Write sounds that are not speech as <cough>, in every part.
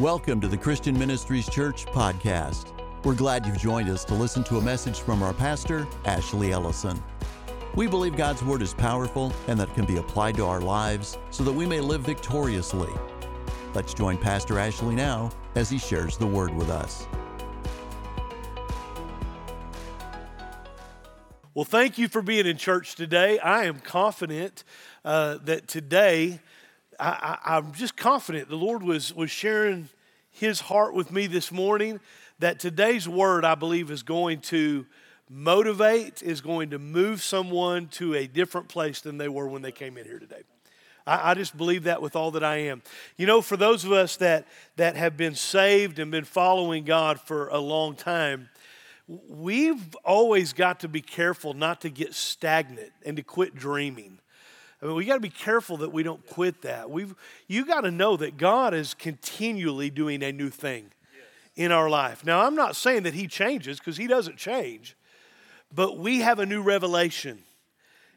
Welcome to the Christian Ministries Church podcast. We're glad you've joined us to listen to a message from our pastor, Ashley Ellison. We believe God's Word is powerful and that it can be applied to our lives so that we may live victoriously. Let's join Pastor Ashley now as he shares the Word with us. Well, thank you for being in church today. I am confident uh, that today I, am just confident the Lord was, was sharing his heart with me this morning that today's word, I believe, is going to motivate, is going to move someone to a different place than they were when they came in here today. I, I just believe that with all that I am. You know, for those of us that, that have been saved and been following God for a long time, we've always got to be careful not to get stagnant and to quit dreaming. I mean, we got to be careful that we don't quit that. We've, you got to know that God is continually doing a new thing in our life. Now, I'm not saying that He changes because He doesn't change, but we have a new revelation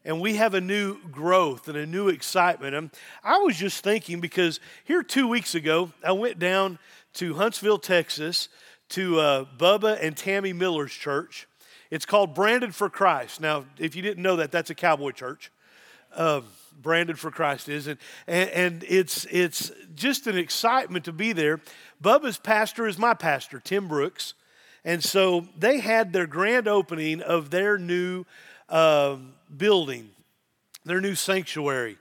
and we have a new growth and a new excitement. And I was just thinking because here two weeks ago, I went down to Huntsville, Texas, to uh, Bubba and Tammy Miller's church. It's called Branded for Christ. Now, if you didn't know that, that's a cowboy church uh, branded for Christ is, and, and, it's it's just an excitement to be there. Bubba's pastor is my pastor, Tim Brooks, and so they had their grand opening of their new uh, building, their new sanctuary.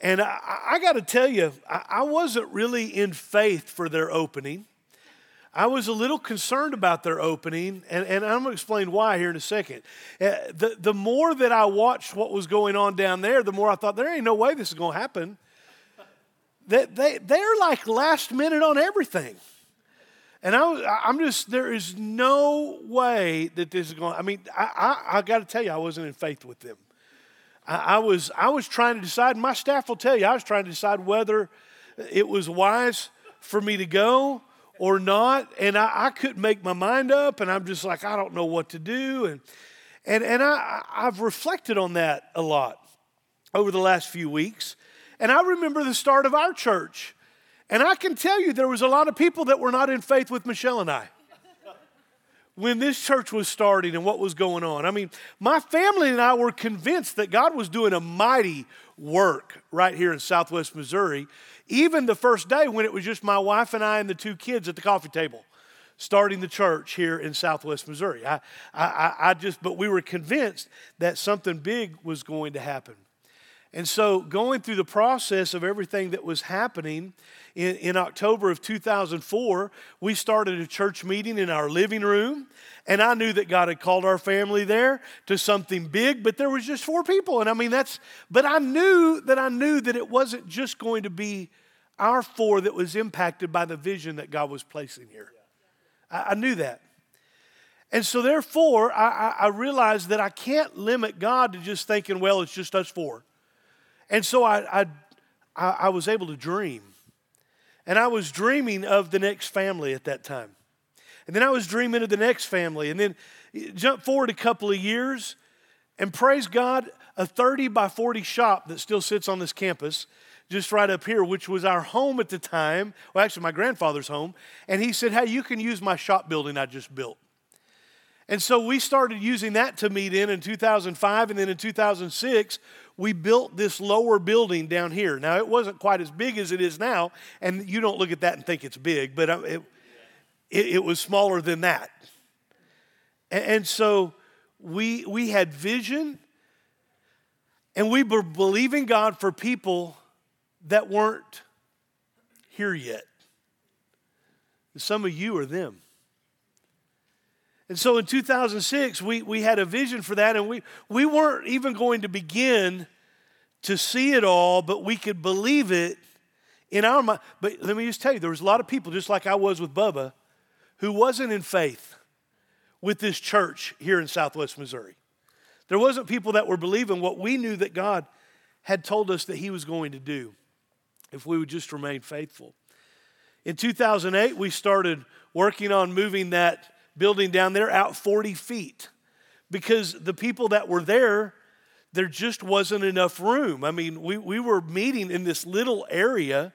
And I, I got to tell you, I, I wasn't really in faith for their opening. I was a little concerned about their opening, and, and I'm going to explain why here in a second. Uh, the, the more that I watched what was going on down there, the more I thought, there ain't no way this is going to happen. They, they, they're like last minute on everything. And I, I'm just, there is no way that this is going, I mean, I, I, I got to tell you, I wasn't in faith with them. I, I, was, I was trying to decide, my staff will tell you, I was trying to decide whether it was wise for me to go or not. And I, I, couldn't make my mind up, and I'm just like, I don't know what to do. And, and, and I, I've reflected on that a lot over the last few weeks. And I remember the start of our church. And I can tell you, there was a lot of people that were not in faith with Michelle and I when this church was starting and what was going on. I mean, my family and I were convinced that God was doing a mighty work right here in Southwest Missouri even the first day when it was just my wife and I and the two kids at the coffee table starting the church here in southwest Missouri. I, I, I just, but we were convinced that something big was going to happen. And so, going through the process of everything that was happening in, in October of 2004, we started a church meeting in our living room. And I knew that God had called our family there to something big, but there was just four people. And I mean, that's, but I knew that I knew that it wasn't just going to be our four that was impacted by the vision that God was placing here. I, I knew that. And so, therefore, I, I, realized that I can't limit God to just thinking, well, it's just us four. And so I, I, I was able to dream. And I was dreaming of the next family at that time. And then I was dreaming of the next family. And then jump forward a couple of years, and praise God, a 30 by 40 shop that still sits on this campus just right up here, which was our home at the time. Well, actually, my grandfather's home. And he said, Hey, you can use my shop building I just built. And so we started using that to meet in in 2005. And then in 2006, we built this lower building down here. Now, it wasn't quite as big as it is now. And you don't look at that and think it's big, but uh, it, it, it was smaller than that. And, and so we, we had vision. And we were believing God for people that weren't here yet. Some of you are them. And so in 2006, we, we had a vision for that, and we, we weren't even going to begin to see it all, but we could believe it in our mind. But let me just tell you, there was a lot of people, just like I was with Bubba, who wasn't in faith with this church here in Southwest Missouri. There wasn't people that were believing what we knew that God had told us that He was going to do if we would just remain faithful. In 2008, we started working on moving that building down there out 40 feet because the people that were there, there just wasn't enough room. I mean, we, we were meeting in this little area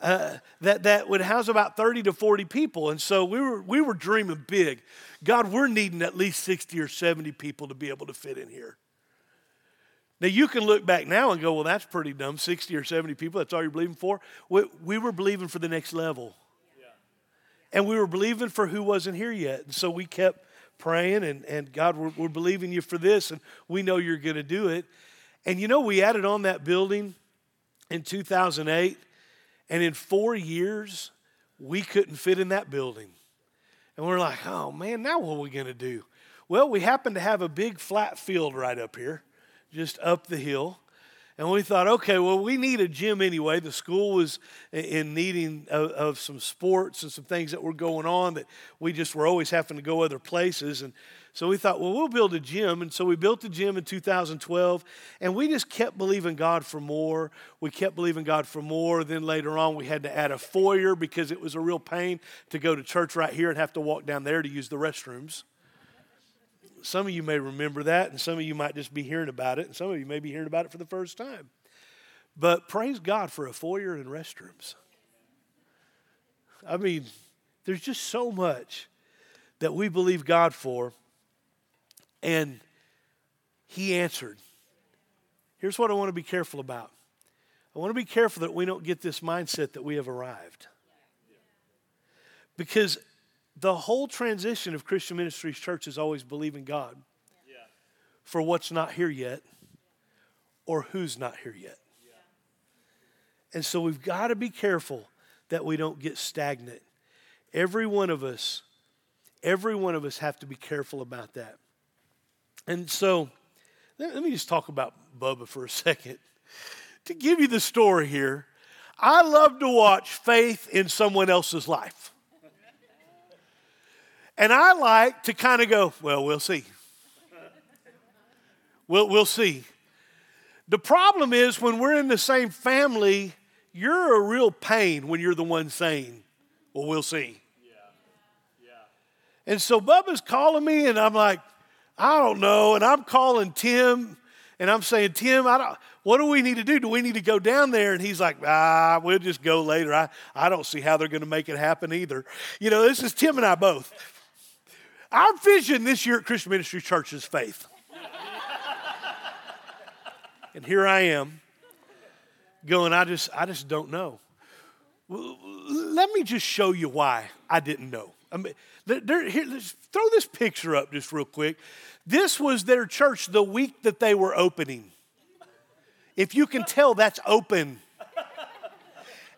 uh, that, that would house about 30 to 40 people. And so we were, we were dreaming big. God, we're needing at least 60 or 70 people to be able to fit in here. Now, you can look back now and go, well, that's pretty dumb 60 or 70 people, that's all you're believing for. We, we were believing for the next level. And we were believing for who wasn't here yet. And so we kept praying, and, and God, we're, we're believing you for this, and we know you're going to do it. And you know, we added on that building in 2008, and in four years, we couldn't fit in that building. And we're like, oh man, now what are we going to do? Well, we happen to have a big flat field right up here, just up the hill. And we thought, okay, well, we need a gym anyway. The school was in needing of, of, some sports and some things that were going on that we just were always having to go other places. And so we thought, well, we'll build a gym. And so we built a gym in 2012. And we just kept believing God for more. We kept believing God for more. Then later on, we had to add a foyer because it was a real pain to go to church right here and have to walk down there to use the restrooms. Some of you may remember that, and some of you might just be hearing about it, and some of you may be hearing about it for the first time. But praise God for a foyer and restrooms. I mean, there's just so much that we believe God for, and He answered. Here's what I want to be careful about I want to be careful that we don't get this mindset that we have arrived. Because the whole transition of Christian Ministries Church is always believing God yeah. for what's not here yet or who's not here yet. Yeah. And so we've got to be careful that we don't get stagnant. Every one of us, every one of us have to be careful about that. And so let, let me just talk about Bubba for a second. To give you the story here, I love to watch faith in someone else's life. And I like to kind of go, well, we'll see. We'll, we'll see. The problem is when we're in the same family, you're a real pain when you're the one saying, well, we'll see. Yeah. Yeah. And so Bubba's calling me, and I'm like, I don't know. And I'm calling Tim, and I'm saying, Tim, I don't, what do we need to do? Do we need to go down there? And he's like, ah, we'll just go later. I, I don't see how they're going to make it happen either. You know, this is Tim and I both. Our vision this year at Christian Ministry Church is faith. and here I am going, I just, I just don't know. let me just show you why I didn't know. I mean, here, throw this picture up just real quick. This was their church the week that they were opening. If you can tell, that's open.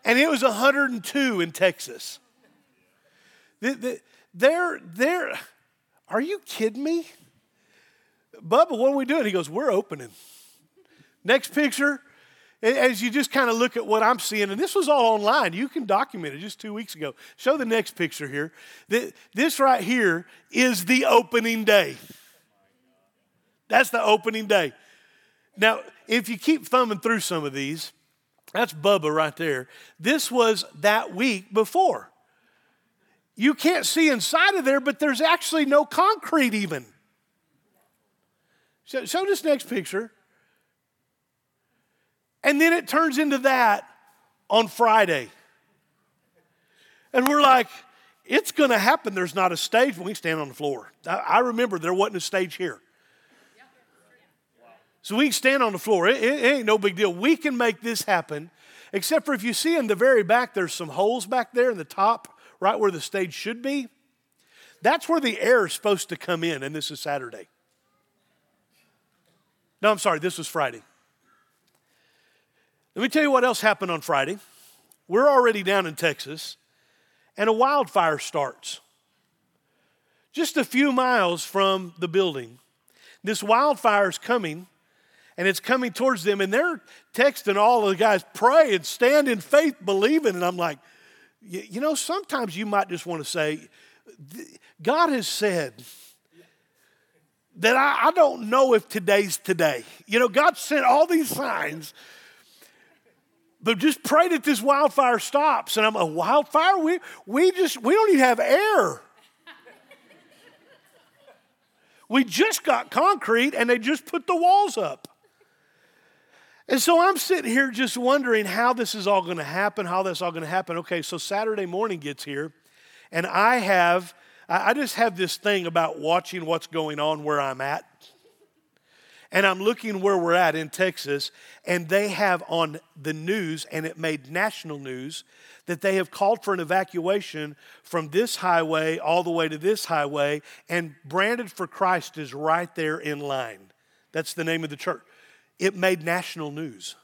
And it was 102 in Texas. They're, they're, are you kidding me? Bubba, what are we doing? He goes, We're opening. Next picture, as you just kind of look at what I'm seeing, and this was all online, you can document it just two weeks ago. Show the next picture here. This right here is the opening day. That's the opening day. Now, if you keep thumbing through some of these, that's Bubba right there. This was that week before. You can't see inside of there, but there's actually no concrete even. Show, show this next picture. And then it turns into that on Friday. And we're like, it's going to happen. There's not a stage. We can stand on the floor. I, I, remember there wasn't a stage here. So we can stand on the floor. It, it, it ain't no big deal. We can make this happen, except for if you see in the very back, there's some holes back there in the top right where the stage should be, that's where the air is supposed to come in, and this is Saturday. No, I'm sorry, this was Friday. Let me tell you what else happened on Friday. We're already down in Texas, and a wildfire starts just a few miles from the building. This wildfire is coming, and it's coming towards them, and they're texting all the guys, pray and stand in faith, believing. And I'm like, you know, sometimes you might just want to say, God has said that I, I, don't know if today's today. You know, God sent all these signs, but just pray that this wildfire stops. And I'm a wildfire? We, we just, we don't even have air. we just got concrete and they just put the walls up. And so I'm sitting here just wondering how this is all going to happen, how this all going to happen. Okay, so Saturday morning gets here, and I have, I just have this thing about watching what's going on where I'm at. And I'm looking where we're at in Texas, and they have on the news, and it made national news, that they have called for an evacuation from this highway all the way to this highway, and Branded for Christ is right there in line. That's the name of the church. It made national news.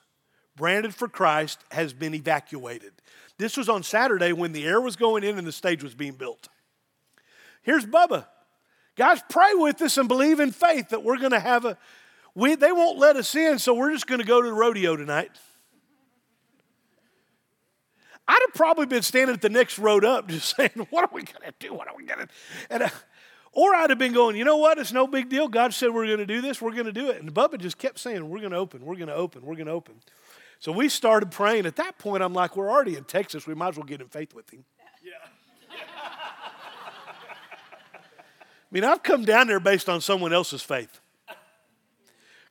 Branded for Christ has been evacuated. This was on Saturday when the air was going in and the stage was being built. Here's Bubba. Guys, pray with us and believe in faith that we're going to have a we, they won't let us in, so we're just going to go to the rodeo tonight. I'd have probably been standing at the next road up just <laughs> saying, What are we going to do? What are we going to Or I'd have been going, You know what? It's no big deal. God said we're going to do this. We're going to do it. And Bubba just kept saying, We're going to open. We're going to open. We're going to open. So we started praying. At that point, I'm like, We're already in Texas. We might as well get in faith with him. Yeah. <laughs> I mean, I've come down there based on someone else's faith.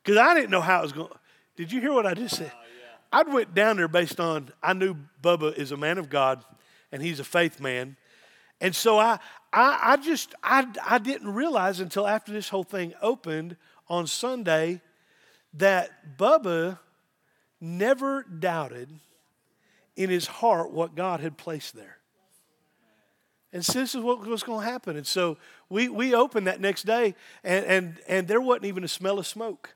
Because I didn't know how it was going. Did you hear what I just said? Oh, I went down there based on I knew Bubba is a man of God, and he's a faith man, and so I I, I just I I didn't realize until after this whole thing opened on Sunday that Bubba never doubted in his heart what God had placed there. And so this is what was going to happen. And so we, we opened that next day, and, and, and there wasn't even a smell of smoke.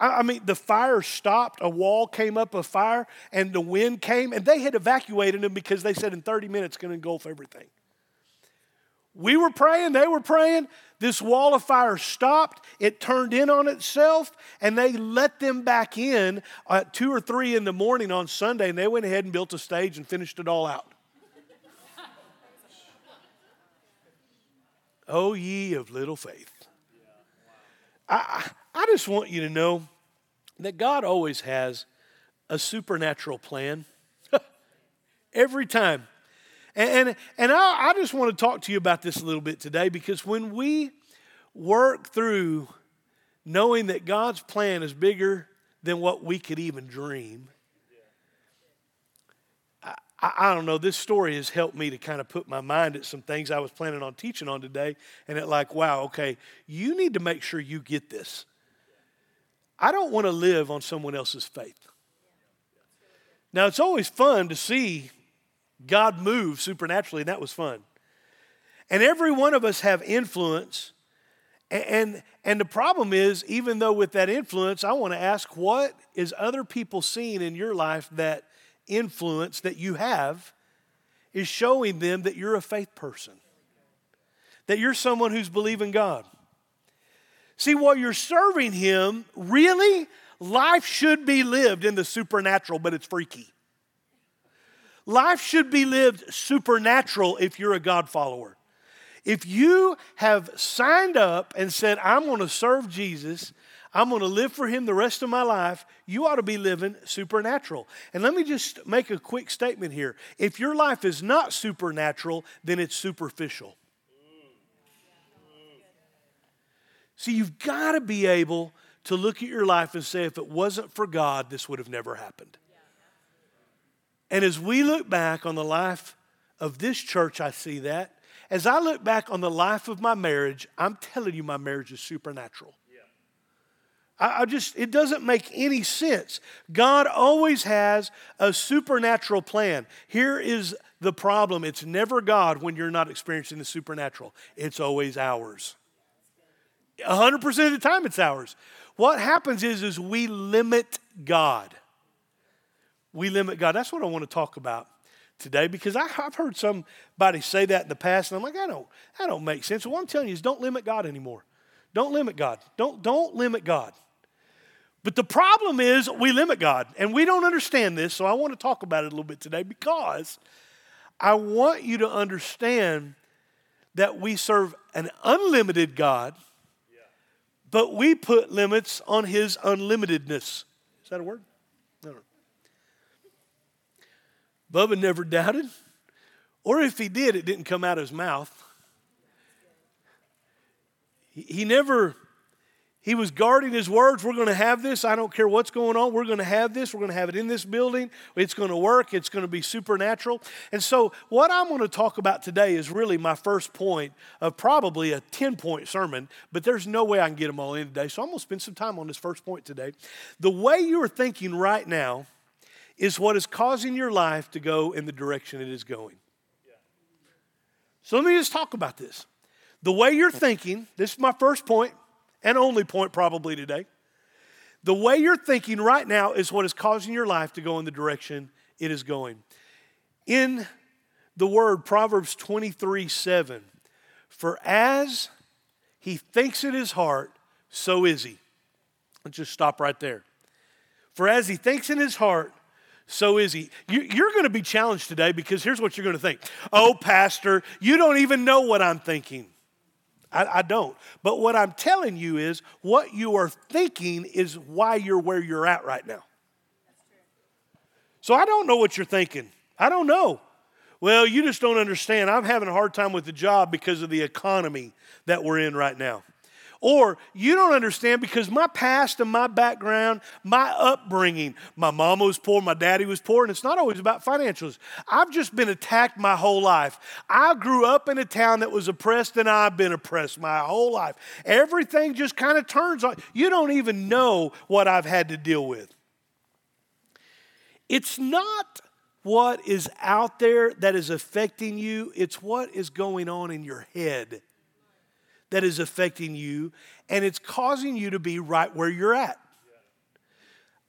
I mean, the fire stopped, a wall came up of fire, and the wind came, and they had evacuated them because they said in 30 minutes it's going to engulf everything. We were praying, they were praying. This wall of fire stopped, it turned in on itself, and they let them back in at two or three in the morning on Sunday, and they went ahead and built a stage and finished it all out. <laughs> oh, ye of little faith. I, I just want you to know that God always has a supernatural plan <laughs> every time. And, and, and I, I just want to talk to you about this a little bit today because when we work through knowing that God's plan is bigger than what we could even dream, I, I, don't know, this story has helped me to kind of put my mind at some things I was planning on teaching on today. And it, like, wow, okay, you need to make sure you get this. I don't want to live on someone else's faith. Now, it's always fun to see God move supernaturally, and that was fun. And every one of us have influence. And, and the problem is, even though with that influence, I want to ask what is other people seeing in your life that influence that you have is showing them that you're a faith person, that you're someone who's believing God. See, while you're serving Him, really, life should be lived in the supernatural, but it's freaky. Life should be lived supernatural if you're a God follower. If you have signed up and said, I'm going to serve Jesus, I'm going to live for Him the rest of my life, you ought to be living supernatural. And let me just make a quick statement here. If your life is not supernatural, then it's superficial. See, you've got to be able to look at your life and say, if it wasn't for God, this would have never happened. And as we look back on the life of this church, I see that. As I look back on the life of my marriage, I'm telling you, my marriage is supernatural. I, I just, it doesn't make any sense. God always has a supernatural plan. Here is the problem it's never God when you're not experiencing the supernatural, it's always ours. 100% of the time it's ours. What happens is, is we limit God. We limit God. That's what I want to talk about today because I, have heard somebody say that in the past, and I'm like, I don't, that don't make sense. What I'm telling you is don't limit God anymore. Don't limit God. Don't, don't limit God. But the problem is we limit God, and we don't understand this, so I want to talk about it a little bit today because I want you to understand that we serve an unlimited God but we put limits on his unlimitedness. Is that a word? No, no. Bubba never doubted, or if he did, it didn't come out of his mouth. He, never He was guarding his words. We're going to have this. I don't care what's going on. We're going to have this. We're going to have it in this building. It's going to work. It's going to be supernatural. And so, what I'm going to talk about today is really my first point of probably a 10 point sermon, but there's no way I can get them all in today. So, I'm going to spend some time on this first point today. The way you are thinking right now is what is causing your life to go in the direction it is going. So, let me just talk about this. The way you're thinking, this is my first point and only point probably today. The way you're thinking right now is what is causing your life to go in the direction it is going. In the word Proverbs 23 7, for as he thinks in his heart, so is he. Let's just stop right there. For as he thinks in his heart, so is he. You're going to be challenged today because here's what you're going to think. Oh, Pastor, you don't even know what I'm thinking. I, I, don't. But what I'm telling you is what you are thinking is why you're where you're at right now. So I don't know what you're thinking. I don't know. Well, you just don't understand. I'm having a hard time with the job because of the economy that we're in right now. Or you don't understand because my past and my background, my upbringing, my mama was poor, my daddy was poor, and it's not always about financials. I've just been attacked my whole life. I grew up in a town that was oppressed, and I've been oppressed my whole life. Everything just kind of turns on. You don't even know what I've had to deal with. It's not what is out there that is affecting you, it's what is going on in your head that is affecting you, and it's causing you to be right where you're at.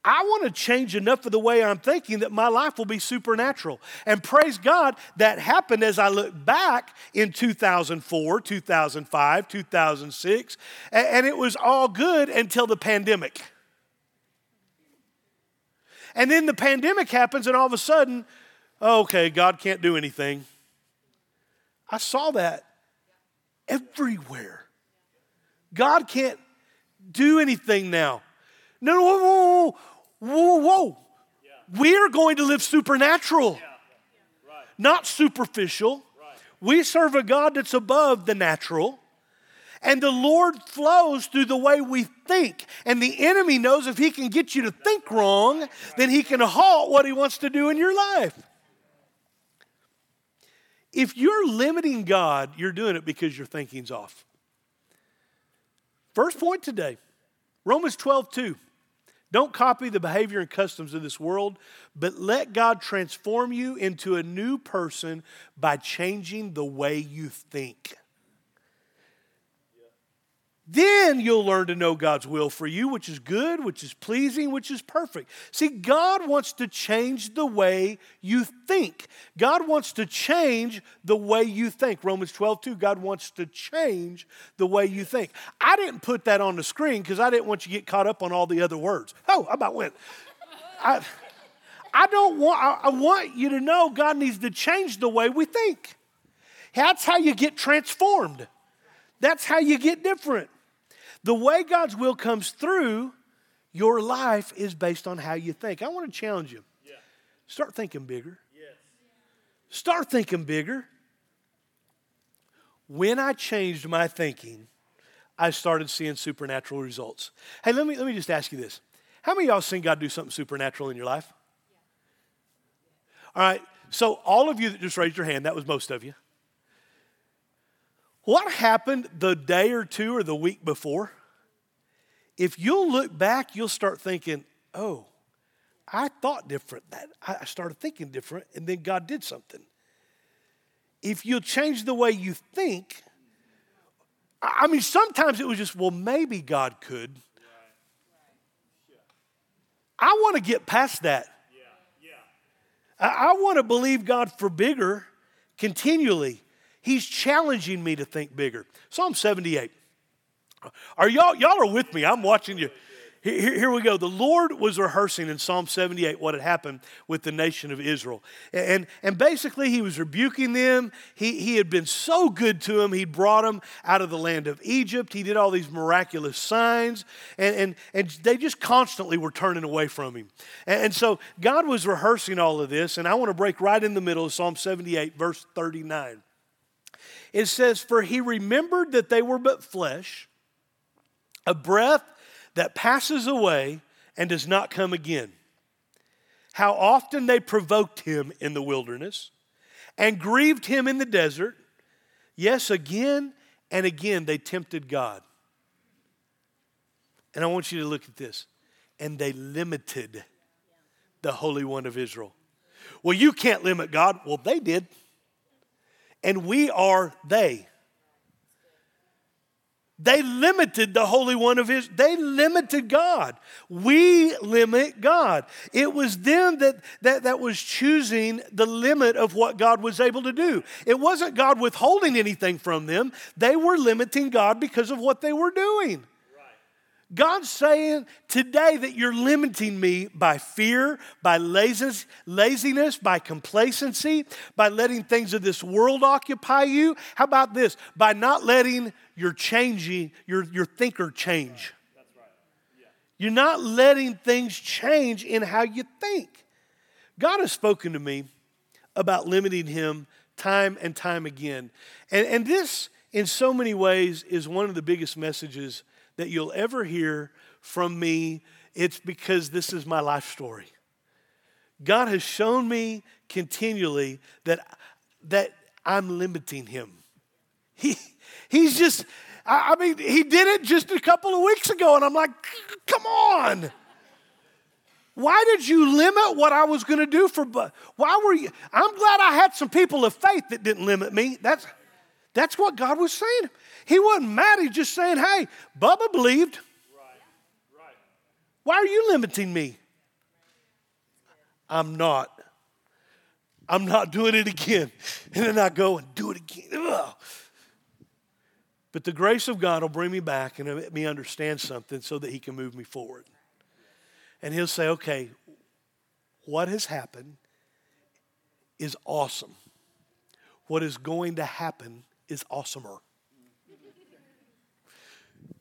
I want to change enough of the way I'm thinking that my life will be supernatural. And praise God, that happened as I look back in 2004, 2005, 2006, and it was all good until the pandemic. And then the pandemic happens, and all of a sudden, okay, God can't do anything. I saw that everywhere. God can't do anything now. No, no, whoa, whoa, whoa, whoa. Yeah. We are going to live supernatural, yeah. right. not superficial. Right. We serve a God that's above the natural. And the Lord flows through the way we think. And the enemy knows if he can get you to think wrong, then he can halt what he wants to do in your life. If you're limiting God, you're doing it because your thinking's off. First point today Romans 12, 2. Don't copy the behavior and customs of this world, but let God transform you into a new person by changing the way you think. Then you'll learn to know God's will for you, which is good, which is pleasing, which is perfect. See, God wants to change the way you think. God wants to change the way you think. Romans 12, 2, God wants to change the way you think. I didn't put that on the screen because I didn't want you to get caught up on all the other words. Oh, I about went. I, I don't want, I, I want you to know God needs to change the way we think. That's how you get transformed. That's how you get different. The way God's will comes through your life is based on how you think. I want to challenge you. Yeah. Start thinking bigger. Yes. Start thinking bigger. When I changed my thinking, I started seeing supernatural results. Hey, let me, let me just ask you this. How many of y'all seen God do something supernatural in your life? All right, so all of you that just raised your hand, that was most of you. What happened the day or two or the week before? If you'll look back, you'll start thinking, oh, I thought different. That I started thinking different, and then God did something. If you'll change the way you think, I mean, sometimes it was just, well, maybe God could. I want to get past that. I, want to believe God for bigger continually. He's challenging me to think bigger. Psalm 78. Are y'all, y'all are with me? I'm watching you. Here, here, we go. The Lord was rehearsing in Psalm 78 what had happened with the nation of Israel. And, and basically, he was rebuking them. He, he had been so good to them. He brought them out of the land of Egypt. He did all these miraculous signs. And, and, and they just constantly were turning away from him. And, and so God was rehearsing all of this. And I want to break right in the middle of Psalm 78, verse 39. It says, For he remembered that they were but flesh, a breath that passes away and does not come again. How often they provoked him in the wilderness and grieved him in the desert. Yes, again and again they tempted God. And I want you to look at this. And they limited the Holy One of Israel. Well, you can't limit God. Well, they did. And we are they. They limited the Holy One of His. They limited God. We limit God. It was them that, that, that was choosing the limit of what God was able to do. It wasn't God withholding anything from them, they were limiting God because of what they were doing. God's saying today that you're limiting me by fear, by laziness, by complacency, by letting things of this world occupy you. How about this? By not letting your changing, your, your thinker change. That's right. Yeah. You're not letting things change in how you think. God has spoken to me about limiting him time and time again. And, and this, in so many ways, is one of the biggest messages that you'll ever hear from me, it's because this is my life story. God has shown me continually that, that I'm limiting him. He, he's just, I, I mean, he did it just a couple of weeks ago, and I'm like, come on. Why did you limit what I was going to do for? But why were you? I'm glad I had some people of faith that didn't limit me. That's, that's what God was saying. He wasn't mad. He's just saying, hey, Bubba believed. Why are you limiting me? I'm not. I'm not doing it again. And then I go and do it again. Ugh. But the grace of God will bring me back and let me understand something so that He can move me forward. And He'll say, okay, what has happened is awesome. What is going to happen is awesomer.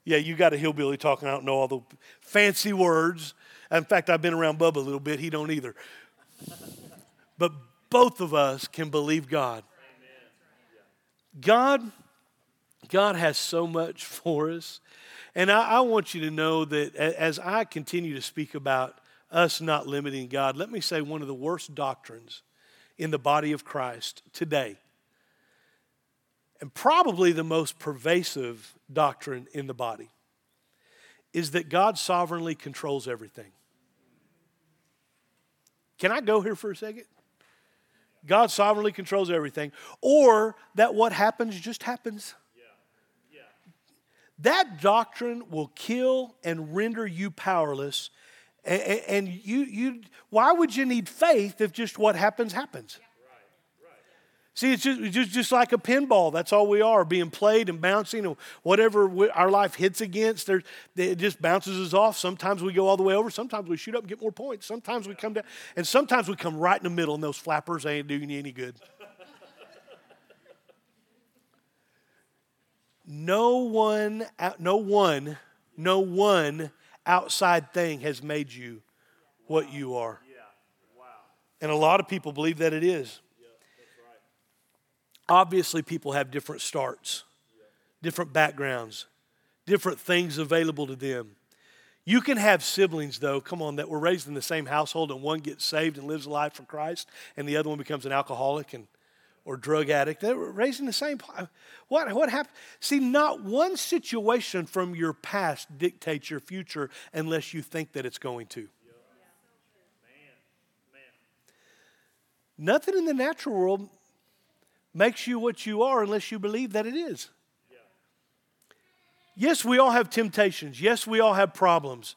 Yeah, you got a hillbilly talking. I don't know all the fancy words. In fact, I've been around Bubba a little bit. He don't either. But both of us can believe God. God, God has so much for us. And I, I want you to know that as I continue to speak about us not limiting God, let me say one of the worst doctrines in the body of Christ today and probably the most pervasive doctrine in the body is that God sovereignly controls everything. Can I go here for a second? God sovereignly controls everything, or that what happens just happens. Yeah. Yeah. That doctrine will kill and render you powerless. And, and you, you, why would you need faith if just what happens happens? See, it's just, just, just like a pinball. That's all we are, being played and bouncing, and whatever we, our life hits against, there, it just bounces us off. Sometimes we go all the way over. Sometimes we shoot up and get more points. Sometimes we come down, and sometimes we come right in the middle, and those flappers ain't doing you any good. no one, no one, no one outside thing has made you what you are. And a lot of people believe that it is. Obviously, people have different starts, different backgrounds, different things available to them. You can have siblings, though, come on, that were raised in the same household, and one gets saved and lives a life for Christ, and the other one becomes an alcoholic and or drug addict. They were raised in the same. What what happened? See, not one situation from your past dictates your future unless you think that it's going to. Nothing in the natural world makes you what you are unless you believe that it is. Yes, we all have temptations. Yes, we all have problems.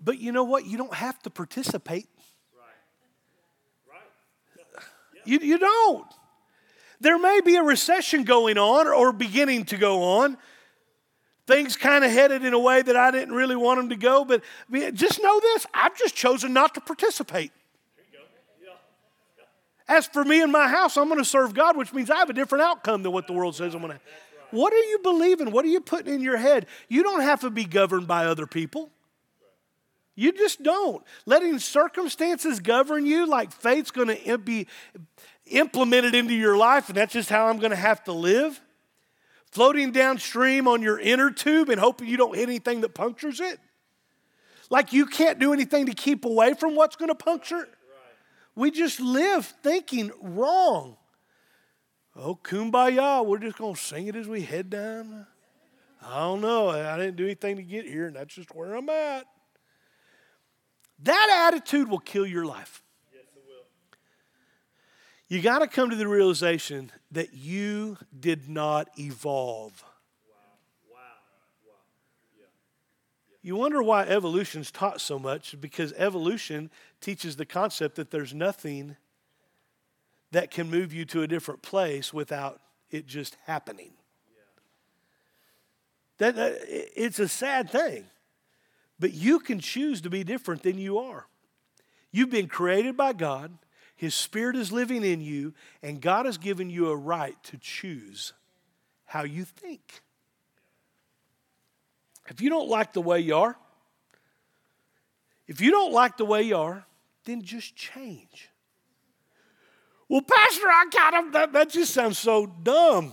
But you know what? You don't have to participate. Right. Right. You, you don't. There may be a recession going on or beginning to go on. Things kind of headed in a way that I didn't really want them to go, but just know this I've just chosen not to participate. As for me and my house, I'm going to serve God, which means I have a different outcome than what the world says I'm going to. What are you believing? What are you putting in your head? You don't have to be governed by other people. You just don't. Letting circumstances govern you like faith's going to be implemented into your life, and that's just how I'm going to have to live. floating downstream on your inner tube and hoping you don't hit anything that punctures it? Like you can't do anything to keep away from what's going to puncture it? We just live thinking wrong. Oh, kumbaya, we're just going to sing it as we head down. I don't know. I didn't do anything to get here, and that's just where I'm at. That attitude will kill your life. Yes, it will. You got to come to the realization that you did not evolve. Wow. Wow. Wow. Yeah. Yeah. You wonder why evolution's taught so much because evolution teaches the concept that there's nothing that can move you to a different place without it just happening. That, it's a sad thing. But you can choose to be different than you are. You've been created by God, His Spirit is living in you, and God has given you a right to choose how you think. If you don't like the way you are, if you don't like the way you are, then just change. Well, Pastor, I kind of, that, that just sounds so dumb.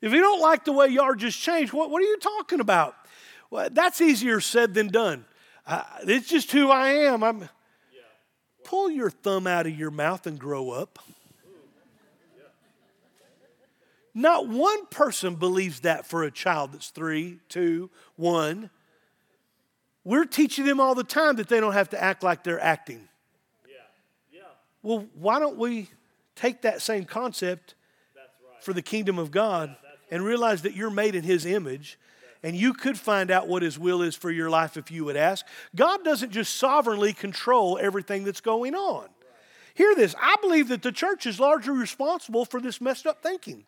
If you don't like the way you are, just change. What, what are you talking about? Well, that's easier said than done. Uh, it's just who I am. I'm, pull your thumb out of your mouth and grow up. Not one person believes that for a child that's three, two, one. We're teaching them all the time that they don't have to act like they're acting. Yeah. Yeah. Well, why don't we take that same concept right. for the kingdom of God and realize that you're made in His image and you could find out what His will is for your life if you would ask. God doesn't just sovereignly control everything that's going on. Hear this I believe that the church is largely responsible for this messed up thinking.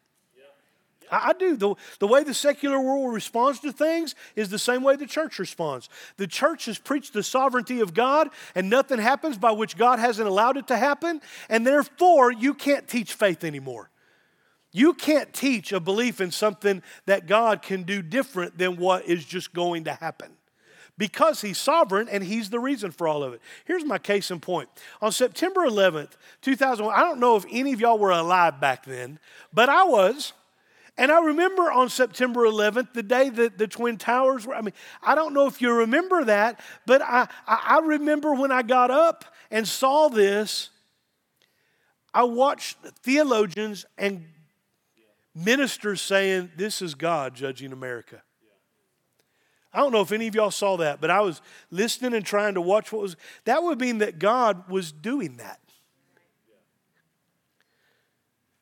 I, I do. The, the way the secular world responds to things is the same way the church responds. The church has preached the sovereignty of God, and nothing happens by which God hasn't allowed it to happen, and therefore you can't teach faith anymore. You can't teach a belief in something that God can do different than what is just going to happen because He's sovereign and He's the reason for all of it. Here's my case in point. On September 11th, 2001, I don't know if any of y'all were alive back then, but I was. And I remember on September 11th, the day that the Twin Towers were, I mean, I don't know if you remember that, but I, I remember when I got up and saw this, I watched theologians and ministers saying, This is God judging America. I don't know if any of y'all saw that, but I was listening and trying to watch what was. That would mean that God was doing that.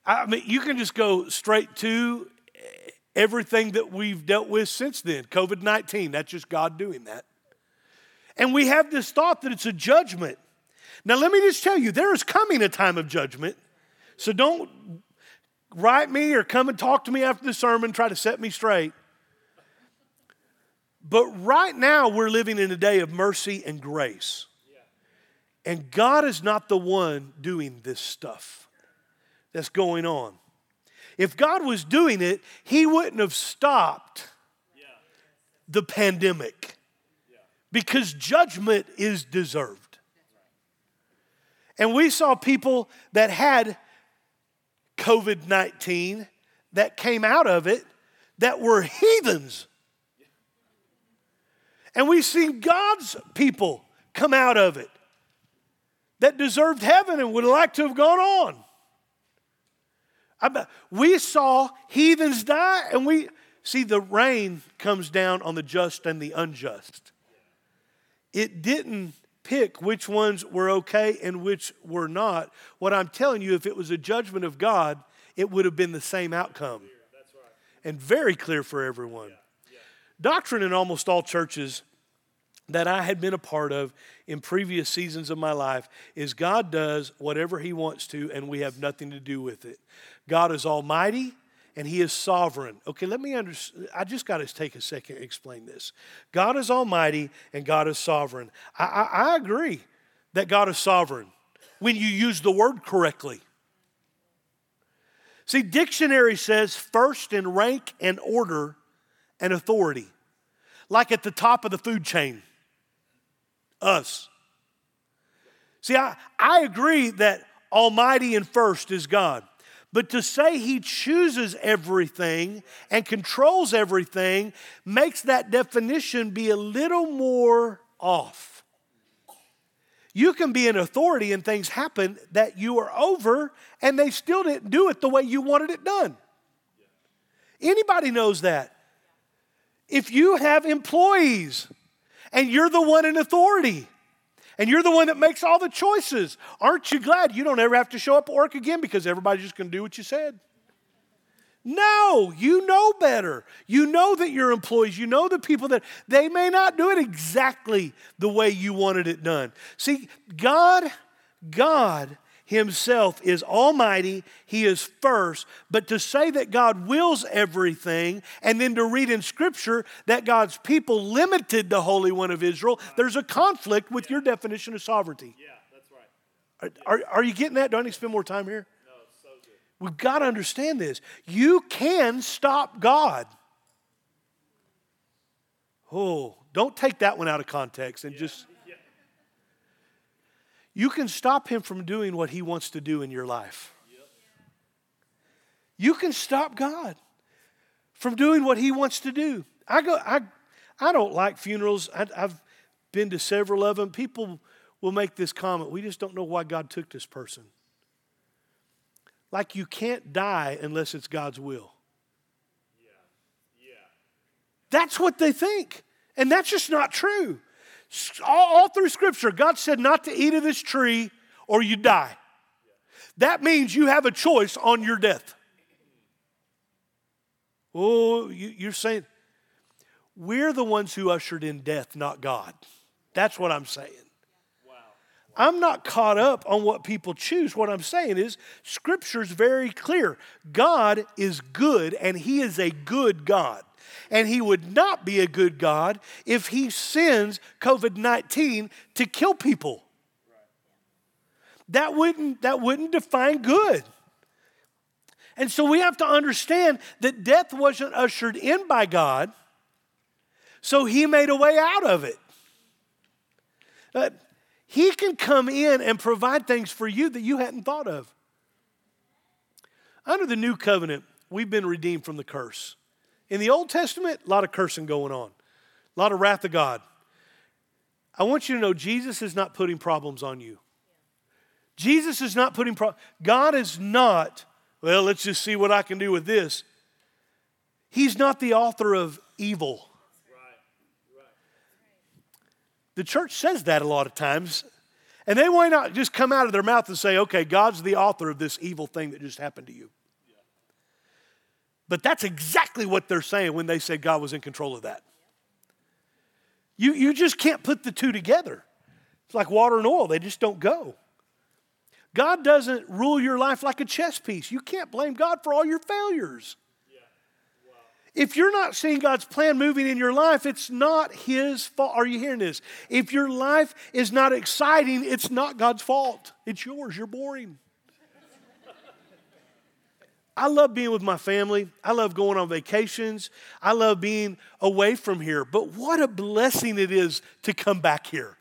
I mean, you can just go straight to everything that we've dealt with since then COVID 19. That's just God doing that. And we have this thought that it's a judgment. Now, let me just tell you, there is coming a time of judgment. So don't write me or come and talk to me after the sermon, try to set me straight. But right now, we're living in a day of mercy and grace. And God is not the one doing this stuff that's going on. If God was doing it, He wouldn't have stopped the pandemic because judgment is deserved. And we saw people that had COVID 19 that came out of it that were heathens. And we've seen God's people come out of it that deserved heaven and would like to have gone on. We saw heathens die, and we see the rain comes down on the just and the unjust. It didn't pick which ones were okay and which were not. What I'm telling you, if it was a judgment of God, it would have been the same outcome. And very clear for everyone. Doctrine in almost all churches that I had been a part of in previous seasons of my life is God does whatever He wants to, and we have nothing to do with it. God is almighty and he is sovereign. Okay, let me understand. I just got to take a second to explain this. God is almighty and God is sovereign. I, I, I agree that God is sovereign when you use the word correctly. See, dictionary says first in rank and order and authority, like at the top of the food chain. Us. See, I, I agree that Almighty and first is God. But to say he chooses everything and controls everything makes that definition be a little more off. You can be an authority and things happen that you are over and they still didn't do it the way you wanted it done. Anybody knows that. If you have employees and you're the one in authority, and you're the one that makes all the choices. Aren't you glad you don't ever have to show up at work again because everybody's just going to do what you said? No, you know better. You know that your employees, you know the people that they may not do it exactly the way you wanted it done. See, God, God himself is almighty, he is first, but to say that God wills everything and then to read in scripture that God's people limited the Holy One of Israel, there's a conflict with your definition of sovereignty. Yeah, that's right. Are, are, are you getting that? Do I need to spend more time here? No, it's so good. We've got to understand this. You can stop God. Oh, don't take that one out of context and just. Yeah. You can stop him from doing what he wants to do in your life. You can stop God from doing what he wants to do. I go I I don't like funerals. I, I've been to several of them. People will make this comment, we just don't know why God took this person. Like you can't die unless it's God's will. Yeah. That's what they think. And that's just not true. All, all through Scripture, God said not to eat of this tree or you die. That means you have a choice on your death. Oh, you, you're saying we're the ones who ushered in death, not God. That's what I'm saying. Wow. I'm not caught up on what people choose. What I'm saying is, Scripture's very clear. God is good, and He is a good God. And He would not be a good God if He sends COVID 19 to kill people. That wouldn't, that wouldn't define good. And so we have to understand that death wasn't ushered in by God, so He made a way out of it. Uh, he can come in and provide things for you that you hadn't thought of. Under the new covenant, we've been redeemed from the curse. In the Old Testament, a lot of cursing going on, a lot of wrath of God. I want you to know Jesus is not putting problems on you. Jesus is not putting problems. God is not, well, let's just see what I can do with this. He's not the author of evil. The church says that a lot of times. And they might not just come out of their mouth and say, okay, God's the author of this evil thing that just happened to you. But that's exactly what they're saying when they say God was in control of that. You, you just can't put the two together. It's like water and oil, they just don't go. God doesn't rule your life like a chess piece. You can't blame God for all your failures. If you're not seeing God's plan moving in your life, it's not His fault. Are you hearing this? If your life is not exciting, it's not God's fault. It's yours. You're boring. I love being with my family. I love going on vacations. I love being away from here. But what a blessing it is to come back here.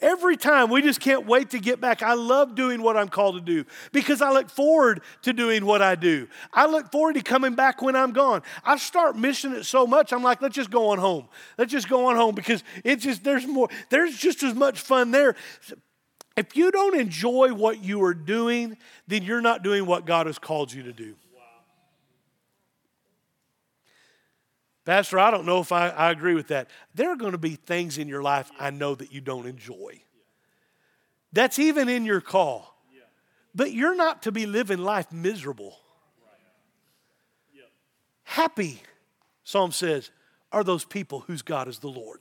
Every time, we just can't wait to get back. I love doing what I'm called to do because I look forward to doing what I do. I look forward to coming back when I'm gone. I start missing it so much, I'm like, let's just go on home. Let's just go on home because it's just, there's more, there's just as much fun there. If you don't enjoy what you are doing, then you're not doing what God has called you to do. Pastor, I don't know if I, I agree with that. There are going to be things in your life I know that you don't enjoy. That's even in your call. But you're not to be living life miserable. Happy, Psalm says, are those people whose God is the Lord.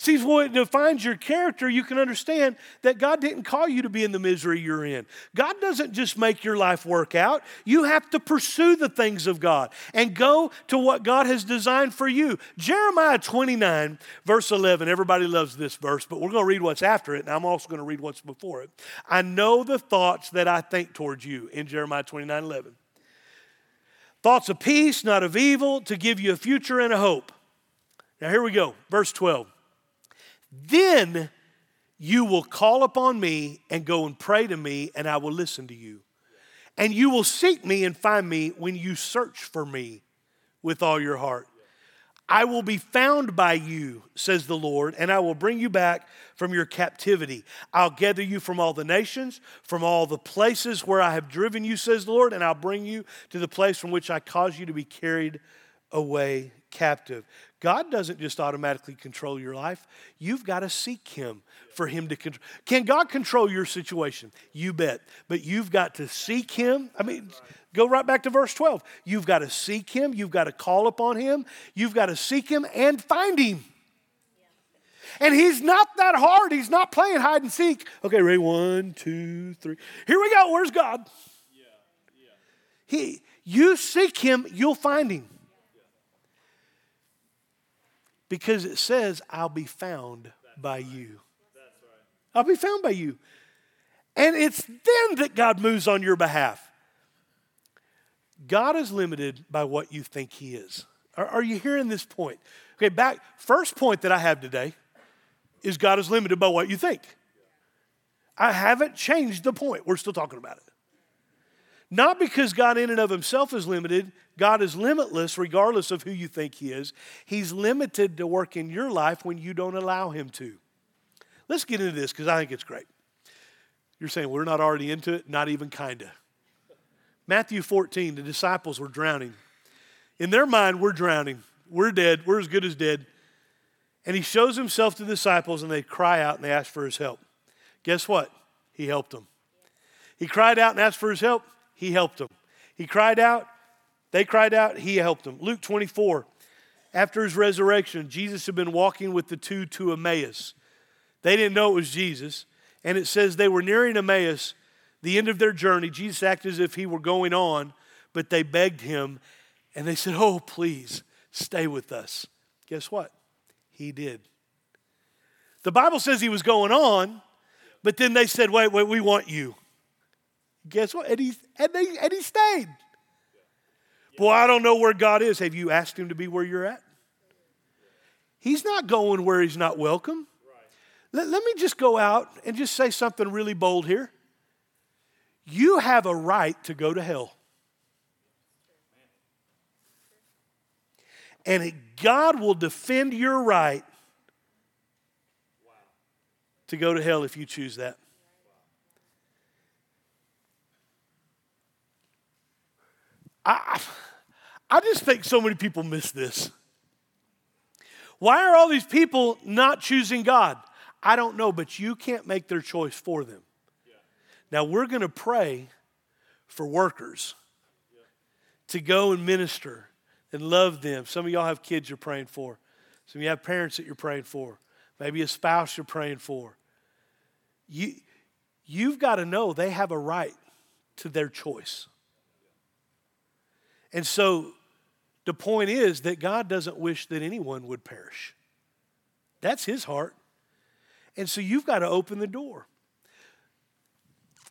See, it defines your character, you can understand that God didn't call you to be in the misery you're in. God doesn't just make your life work out. You have to pursue the things of God and go to what God has designed for you. Jeremiah 29, verse 11. Everybody loves this verse, but we're going to read what's after it, and I'm also going to read what's before it. I know the thoughts that I think towards you in Jeremiah 29, 11. Thoughts of peace, not of evil, to give you a future and a hope. Now, here we go, verse 12. Then you will call upon me and go and pray to me, and I will listen to you. And you will seek me and find me when you search for me with all your heart. I will be found by you, says the Lord, and I will bring you back from your captivity. I'll gather you from all the nations, from all the places where I have driven you, says the Lord, and I'll bring you to the place from which I caused you to be carried away captive. God doesn't just automatically control your life. You've got to seek Him for Him to control. Can God control your situation? You bet. But you've got to seek Him. I mean, Go right back to verse 12. You've got to seek him, you've got to call upon him, you've got to seek him and find him. And he's not that hard. He's not playing hide and seek. Okay, ready? One, two, three. Here we go. Where's God? He, you seek him, you'll find him. Because it says, I'll be found by you. I'll be found by you. And it's then that God moves on your behalf. God is limited by what you think He is. Are, are, you hearing this point? Okay, back, first point that I have today is God is limited by what you think. I haven't changed the point. We're still talking about it. Not because God, in and of Himself, is limited. God is limitless regardless of who you think He is. He's limited to work in your life when you don't allow Him to. Let's get into this because I think it's great. You're saying we're not already into it? Not even kinda. Matthew 14, the disciples were drowning. In their mind, we're drowning. We're dead. We're as good as dead. And he shows himself to the disciples, and they cry out and they ask for his help. Guess what? He helped them. He cried out and asked for his help. He helped them. He cried out. They cried out. He helped them. Luke 24. After his resurrection, Jesus had been walking with the two to Emmaus. They didn't know it was Jesus. And it says they were nearing Emmaus the end of their journey, Jesus acted as if he were going on, but they begged him and they said, Oh, please stay with us. Guess what? He did. The Bible says he was going on, but then they said, Wait, wait, we want you. Guess what? And he, and they, and he stayed. Boy, I don't know where God is. Have you asked him to be where you're at? He's not going where he's not welcome. Let, let me just go out and just say something really bold here. You have a right to go to hell. And God will defend your right to go to hell if you choose that. I, I just think so many people miss this. Why are all these people not choosing God? I don't know, but you can't make their choice for them. Now, we're going to pray for workers to go and minister and love them. Some of y'all have kids you're praying for, some of you have parents that you're praying for, maybe a spouse you're praying for. You, you've got to know they have a right to their choice. And so the point is that God doesn't wish that anyone would perish. That's his heart. And so you've got to open the door.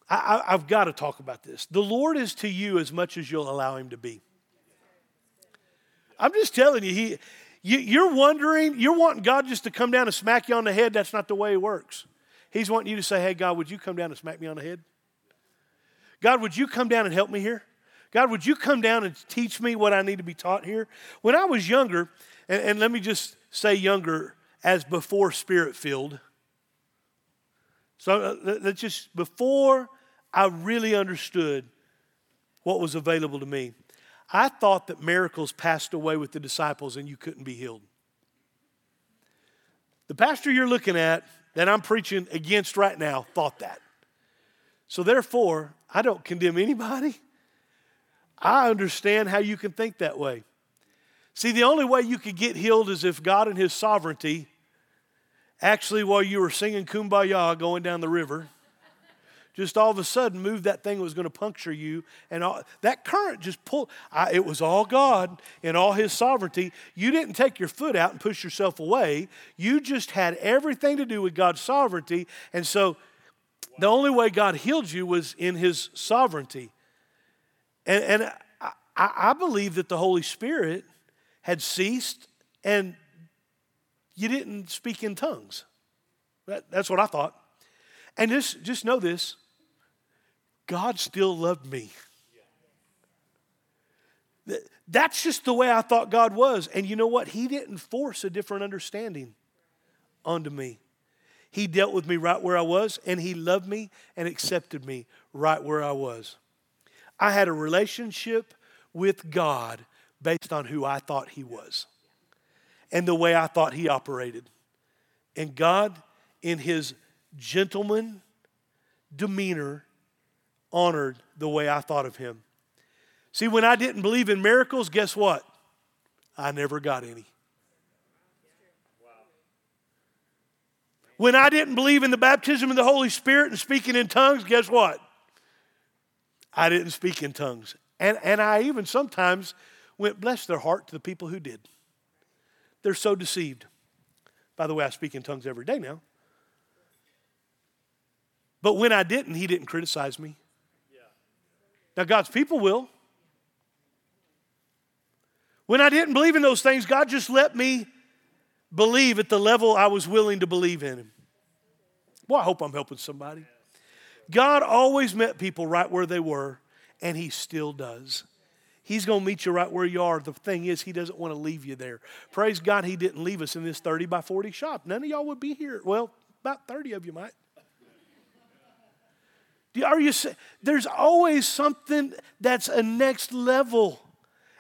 I, have got to talk about this. The Lord is to you as much as you'll allow Him to be. I'm just telling you, He, you, you're wondering, you're wanting God just to come down and smack you on the head. That's not the way it works. He's wanting you to say, Hey, God, would you come down and smack me on the head? God, would you come down and help me here? God, would you come down and teach me what I need to be taught here? When I was younger, and, and let me just say younger as before spirit filled. So uh, let's just, before I really understood what was available to me. I thought that miracles passed away with the disciples and you couldn't be healed. The pastor you're looking at, that I'm preaching against right now, thought that. So therefore, I don't condemn anybody. I understand how you can think that way. See, the only way you could get healed is if God in His sovereignty, actually, while you were singing Kumbaya going down the river, just all of a sudden moved that thing that was going to puncture you. And all, that current just pulled. I, it was all God and all His sovereignty. You didn't take your foot out and push yourself away. You just had everything to do with God's sovereignty. And so the only way God healed you was in His sovereignty. And, and I, I believe that the Holy Spirit had ceased and you didn't speak in tongues. That, that's what I thought. And just, just know this God still loved me. That's just the way I thought God was. And you know what? He didn't force a different understanding onto me. He dealt with me right where I was, and He loved me and accepted me right where I was. I had a relationship with God based on who I thought He was and the way I thought He operated. And God, in His gentleman demeanor, honored the way I thought of Him. See, when I didn't believe in miracles, guess what? I never got any. When I didn't believe in the baptism of the Holy Spirit and speaking in tongues, guess what? I didn't speak in tongues. And, and I even sometimes went, bless their heart to the people who did. They're so deceived. By the way, I speak in tongues every day now. But when I didn't, he didn't criticize me. Now, God's people will. When I didn't believe in those things, God just let me believe at the level I was willing to believe in Him. Well, I hope I'm helping somebody. God always met people right where they were, and He still does. He's going to meet you right where you are. The thing is, He doesn't want to leave you there. Praise God, He didn't leave us in this 30 by 40 shop. None of y'all would be here. Well, about 30 of you might. Are you? There's always something that's a next level.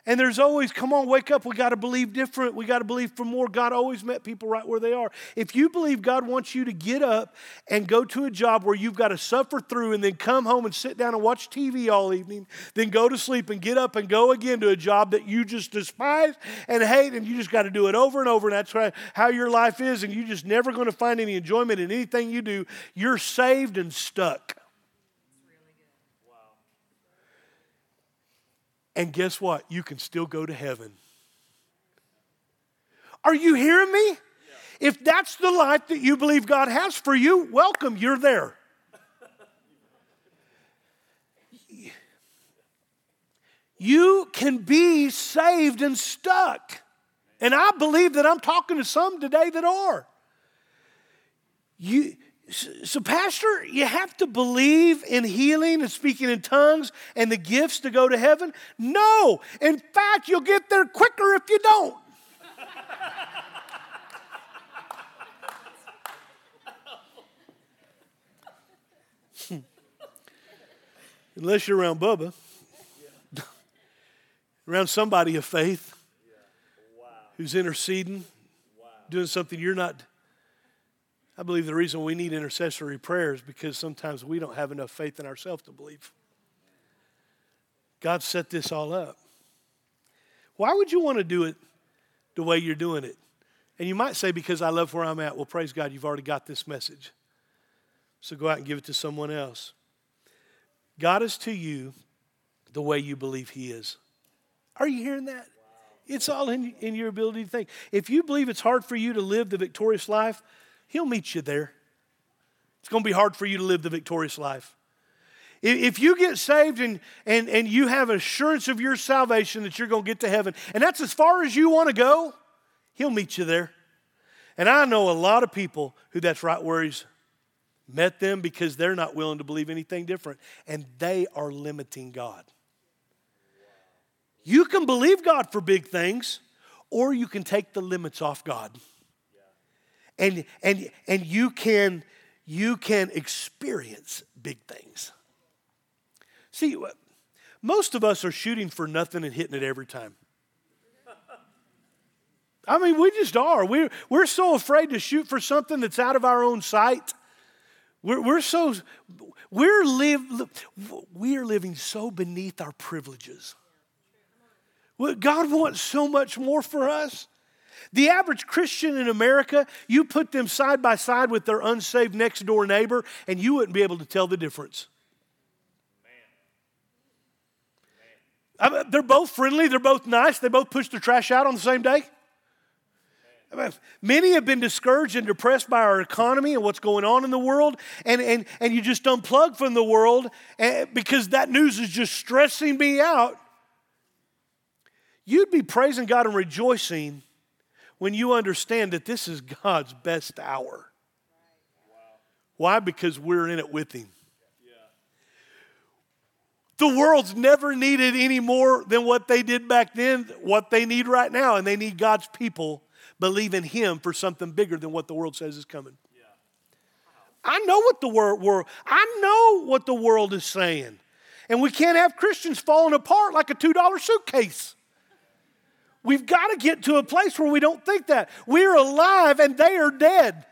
And there's always, come on, wake up. We got to believe different. We got to believe for more. God always met people right where they are. If you believe God wants you to get up and go to a job where you've got to suffer through and then come home and sit down and watch TV all evening, then go to sleep and get up and go again to a job that you just despise and hate, and you just got to do it over and over, and that's how your life is, and you're just never going to find any enjoyment in anything you do, you're saved and stuck. And guess what? You can still go to heaven. Are you hearing me? If that's the life that you believe God has for you, welcome, you're there. You can be saved and stuck. And I believe that I'm talking to some today that are. You, so, Pastor, you have to believe in healing and speaking in tongues and the gifts to go to heaven? No. In fact, you'll get there quicker if you don't. <laughs> Unless you're around Bubba, <laughs> around somebody of faith who's interceding, doing something you're not. I believe the reason we need intercessory prayer is because sometimes we don't have enough faith in ourselves to believe. God set this all up. Why would you want to do it the way you're doing it? And you might say, because I love where I'm at. Well, praise God, you've already got this message. So go out and give it to someone else. God is to you the way you believe He is. Are you hearing that? It's all in, in your ability to think. If you believe it's hard for you to live the victorious life, He'll meet you there. It's going to be hard for you to live the victorious life. If you get saved and, and, and you have assurance of your salvation that you're going to get to heaven, and that's as far as you want to go, He'll meet you there. And I know a lot of people who that's right where He's met them because they're not willing to believe anything different, and they are limiting God. You can believe God for big things, or you can take the limits off God. And, and, and you, can, you can experience big things. See, uh, most of us are shooting for nothing and hitting it every time. I mean, we just are. We're, we're so afraid to shoot for something that's out of our own sight. We're, we're so, we're, live, we're living so beneath our privileges. God wants so much more for us. The average Christian in America, you put them side by side with their unsaved next door neighbor, and you wouldn't be able to tell the difference. I mean, they're both friendly, they're both nice, they both push their trash out on the same day. I mean, many have been discouraged and depressed by our economy and what's going on in the world, and, and, and you just unplug from the world eh, because that news is just stressing me out. You'd be praising God and rejoicing when you understand that this is God's best hour. Why? Because we're in it with Him. The world's never needed any more than what they did back then, what they need right now, and they need God's people believe in Him for something bigger than what the world says is coming. I know what the world, world I know what the world is saying. And we can't have Christians falling apart like a $2 suitcase. We've got to get to a place where we don't think that. We're alive and they are dead.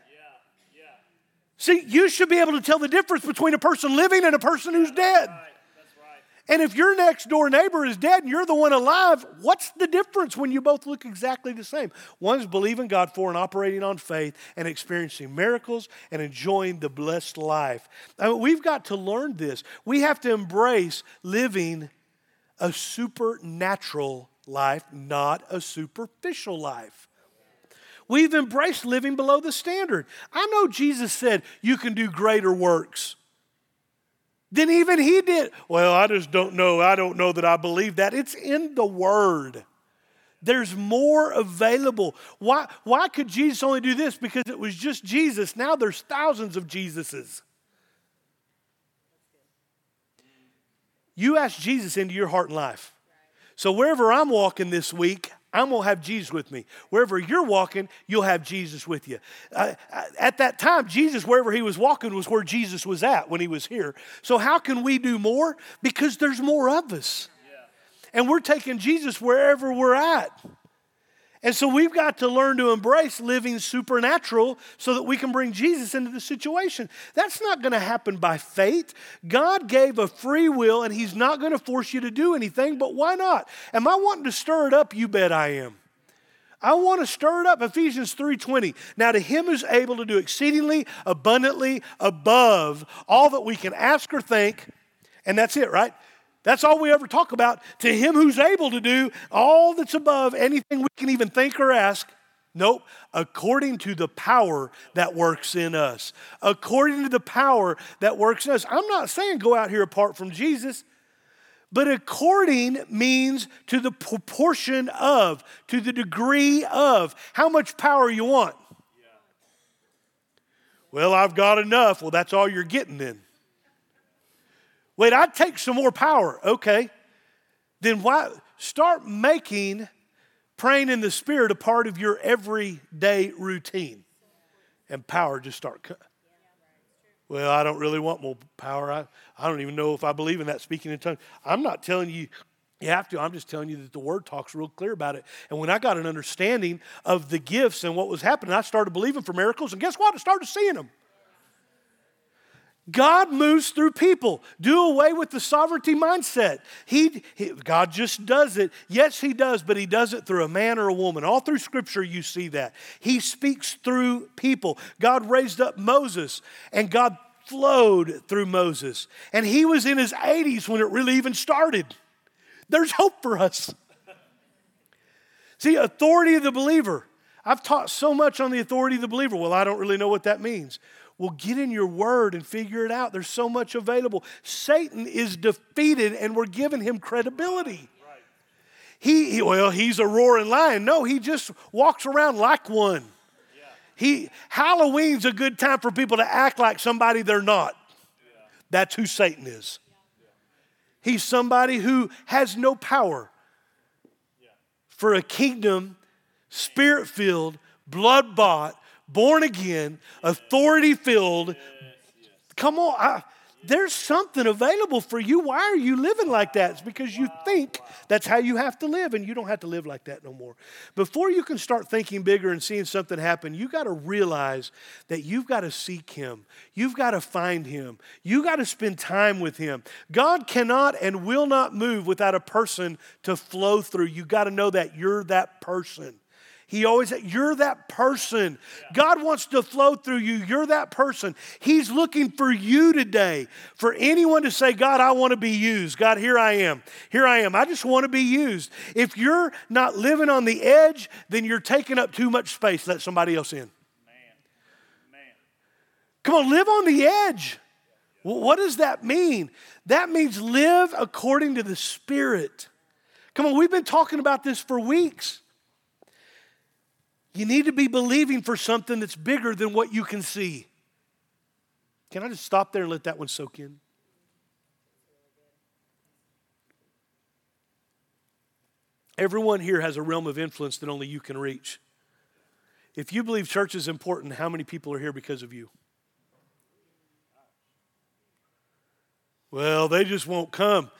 Yeah. Yeah. See, you should be able to tell the difference between a person living and a person who's dead. Right. That's right. And if your next door neighbor is dead and you're the one alive, what's the difference when you both look exactly the same? One's believing God for and operating on faith and experiencing miracles and enjoying the blessed life. I mean, we've got to learn this. We have to embrace living a supernatural life, not a superficial life. We've embraced living below the standard. I know Jesus said you can do greater works than even he did. Well, I just don't know. I don't know that I believe that. It's in the Word. There's more available. Why, why could Jesus only do this? Because it was just Jesus. Now there's thousands of Jesuses. You ask Jesus into your heart and life. So wherever I'm walking this week, I'm going to have Jesus with me. Wherever you're walking, you'll have Jesus with you. Uh, at that time, Jesus, wherever he was walking, was where Jesus was at when he was here. So, how can we do more? Because there's more of us. And we're taking Jesus wherever we're at. And so we've got to learn to embrace living supernatural so that we can bring Jesus into the situation. That's not going to happen by fate. God gave a free will and He's not going to force you to do anything, but why not? Am I wanting to stir it up? You bet I am. I want to stir it up. Ephesians 3:20. Now to him who's able to do exceedingly abundantly above all that we can ask or think, and that's it, right? That's all we ever talk about. To him who's able to do all that's above anything we can even think or ask. Nope, according to the power that works in us. According to the power that works in us. I'm not saying go out here apart from Jesus, but according means to the proportion of, to the degree of, how much power you want. Well, I've got enough. Well, that's all you're getting then. Wait, I'd take some more power. Okay. Then why start making praying in the spirit a part of your everyday routine. And power just start well, I don't really want more power. I, I don't even know if I believe in that speaking in tongues. I'm not telling you you have to. I'm just telling you that the word talks real clear about it. And when I got an understanding of the gifts and what was happening, I started believing for miracles. And guess what? I started seeing them. God moves through people. Do away with the sovereignty mindset. He, he, God just does it. Yes, He does, but He does it through a man or a woman. All through Scripture, you see that. He speaks through people. God raised up Moses, and God flowed through Moses. And he was in his 80s when it really even started. There's hope for us. See, authority of the believer. I've taught so much on the authority of the believer. Well, I don't really know what that means. Well, get in your word and figure it out. There's so much available. Satan is defeated and we're giving him credibility. He, well, he's a roaring lion. No, he just walks around like one. He Halloween's a good time for people to act like somebody they're not. That's who Satan is. He's somebody who has no power for a kingdom, spirit filled, blood bought, born again, authority filled. Come on. I, there's something available for you. Why are you living like that? It's because you think that's how you have to live, and you don't have to live like that no more. Before you can start thinking bigger and seeing something happen, you got to realize that you've got to seek Him. You've got to find Him. You got to spend time with Him. God cannot and will not move without a person to flow through. You got to know that you're that person. He always, you're that person. God wants to flow through you. You're that person. He's looking for you today, for anyone to say, God, I want to be used. God, here I am. Here I am. I just want to be used. If you're not living on the edge, then you're taking up too much space. Let somebody else in. Come on, live on the edge. What does that mean? That means live according to the Spirit. Come on, we've been talking about this for weeks. You need to be believing for something that's bigger than what you can see. Can I just stop there and let that one soak in? Everyone here has a realm of influence that only you can reach. If you believe church is important, how many people are here because of you? Well, they just won't come.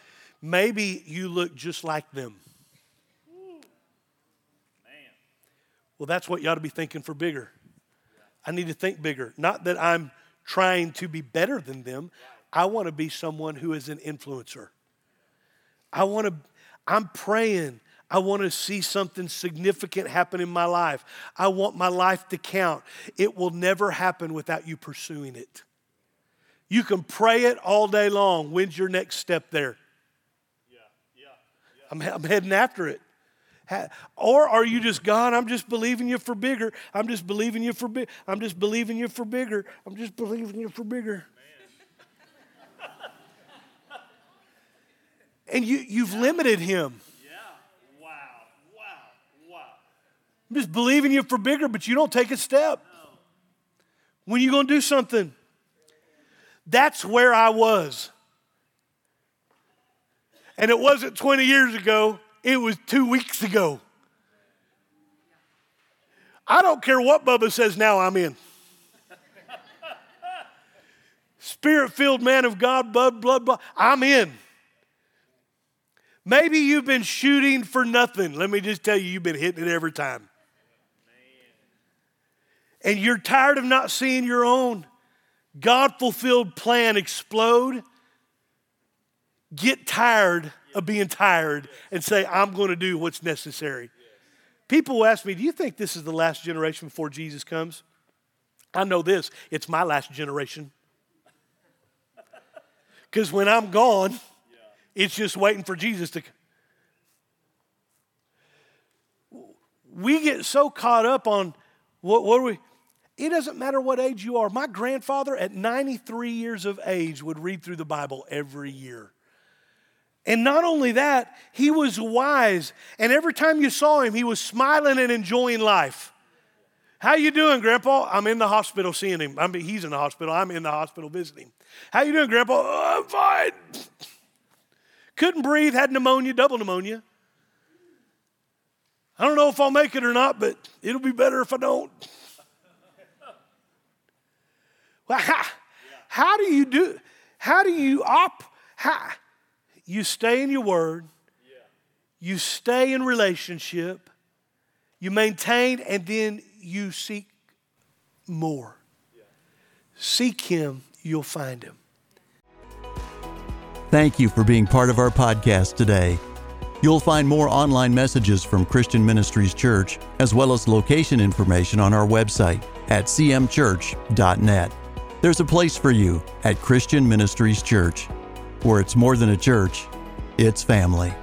Maybe you look just like them. Well, that's what you ought to be thinking for bigger. I need to think bigger. Not that I'm trying to be better than them. I want to be someone who is an influencer. I want to, I'm praying. I want to see something significant happen in my life. I want my life to count. It will never happen without you pursuing it. You can pray it all day long. When's your next step there? Yeah. Yeah. Yeah. I'm, I'm heading after it. Or are you just God? I'm just believing you for bigger. I'm just believing you for big. I'm just believing you for bigger. I'm just believing you for bigger. and you you've limited him. Yeah. Wow. Wow. Wow. I'm just believing you for bigger, but you don't take a step. When you gonna do something? That's where I was. And it wasn't 20 years ago, it was two weeks ago. I don't care what Bubba says now, I'm in. Spirit filled man of God, blood, blood, blood, I'm in. Maybe you've been shooting for nothing. Let me just tell you, you've been hitting it every time. And you're tired of not seeing your own God fulfilled plan explode. Get tired of being tired and say, I'm going to do what's necessary. People will ask me, Do you think this is the last generation before Jesus comes? I know this, it's my last generation. Because when I'm gone, it's just waiting for Jesus to. We get so caught up on what, what are we? It doesn't matter what age you are. My grandfather, at 93 years of age, would read through the Bible every year. And not only that, he was wise. And every time you saw him, he was smiling and enjoying life. How you doing, Grandpa? I'm in the hospital seeing him. I mean, he's in the hospital. I'm in the hospital visiting. How you doing, Grandpa? "Oh, I'm fine. Couldn't breathe, had pneumonia, double pneumonia. I don't know if I'll make it or not, but it'll be better if I don't. Well, how, how do you do? How do you op? How, you stay in your word. You stay in relationship. You maintain, and then you seek more. Seek Him, you'll find Him. Thank you for being part of our podcast today. You'll find more online messages from Christian Ministries Church, as well as location information on our website at cmchurch.net. There's a place for you at Christian Ministries Church, where it's more than a church, it's family.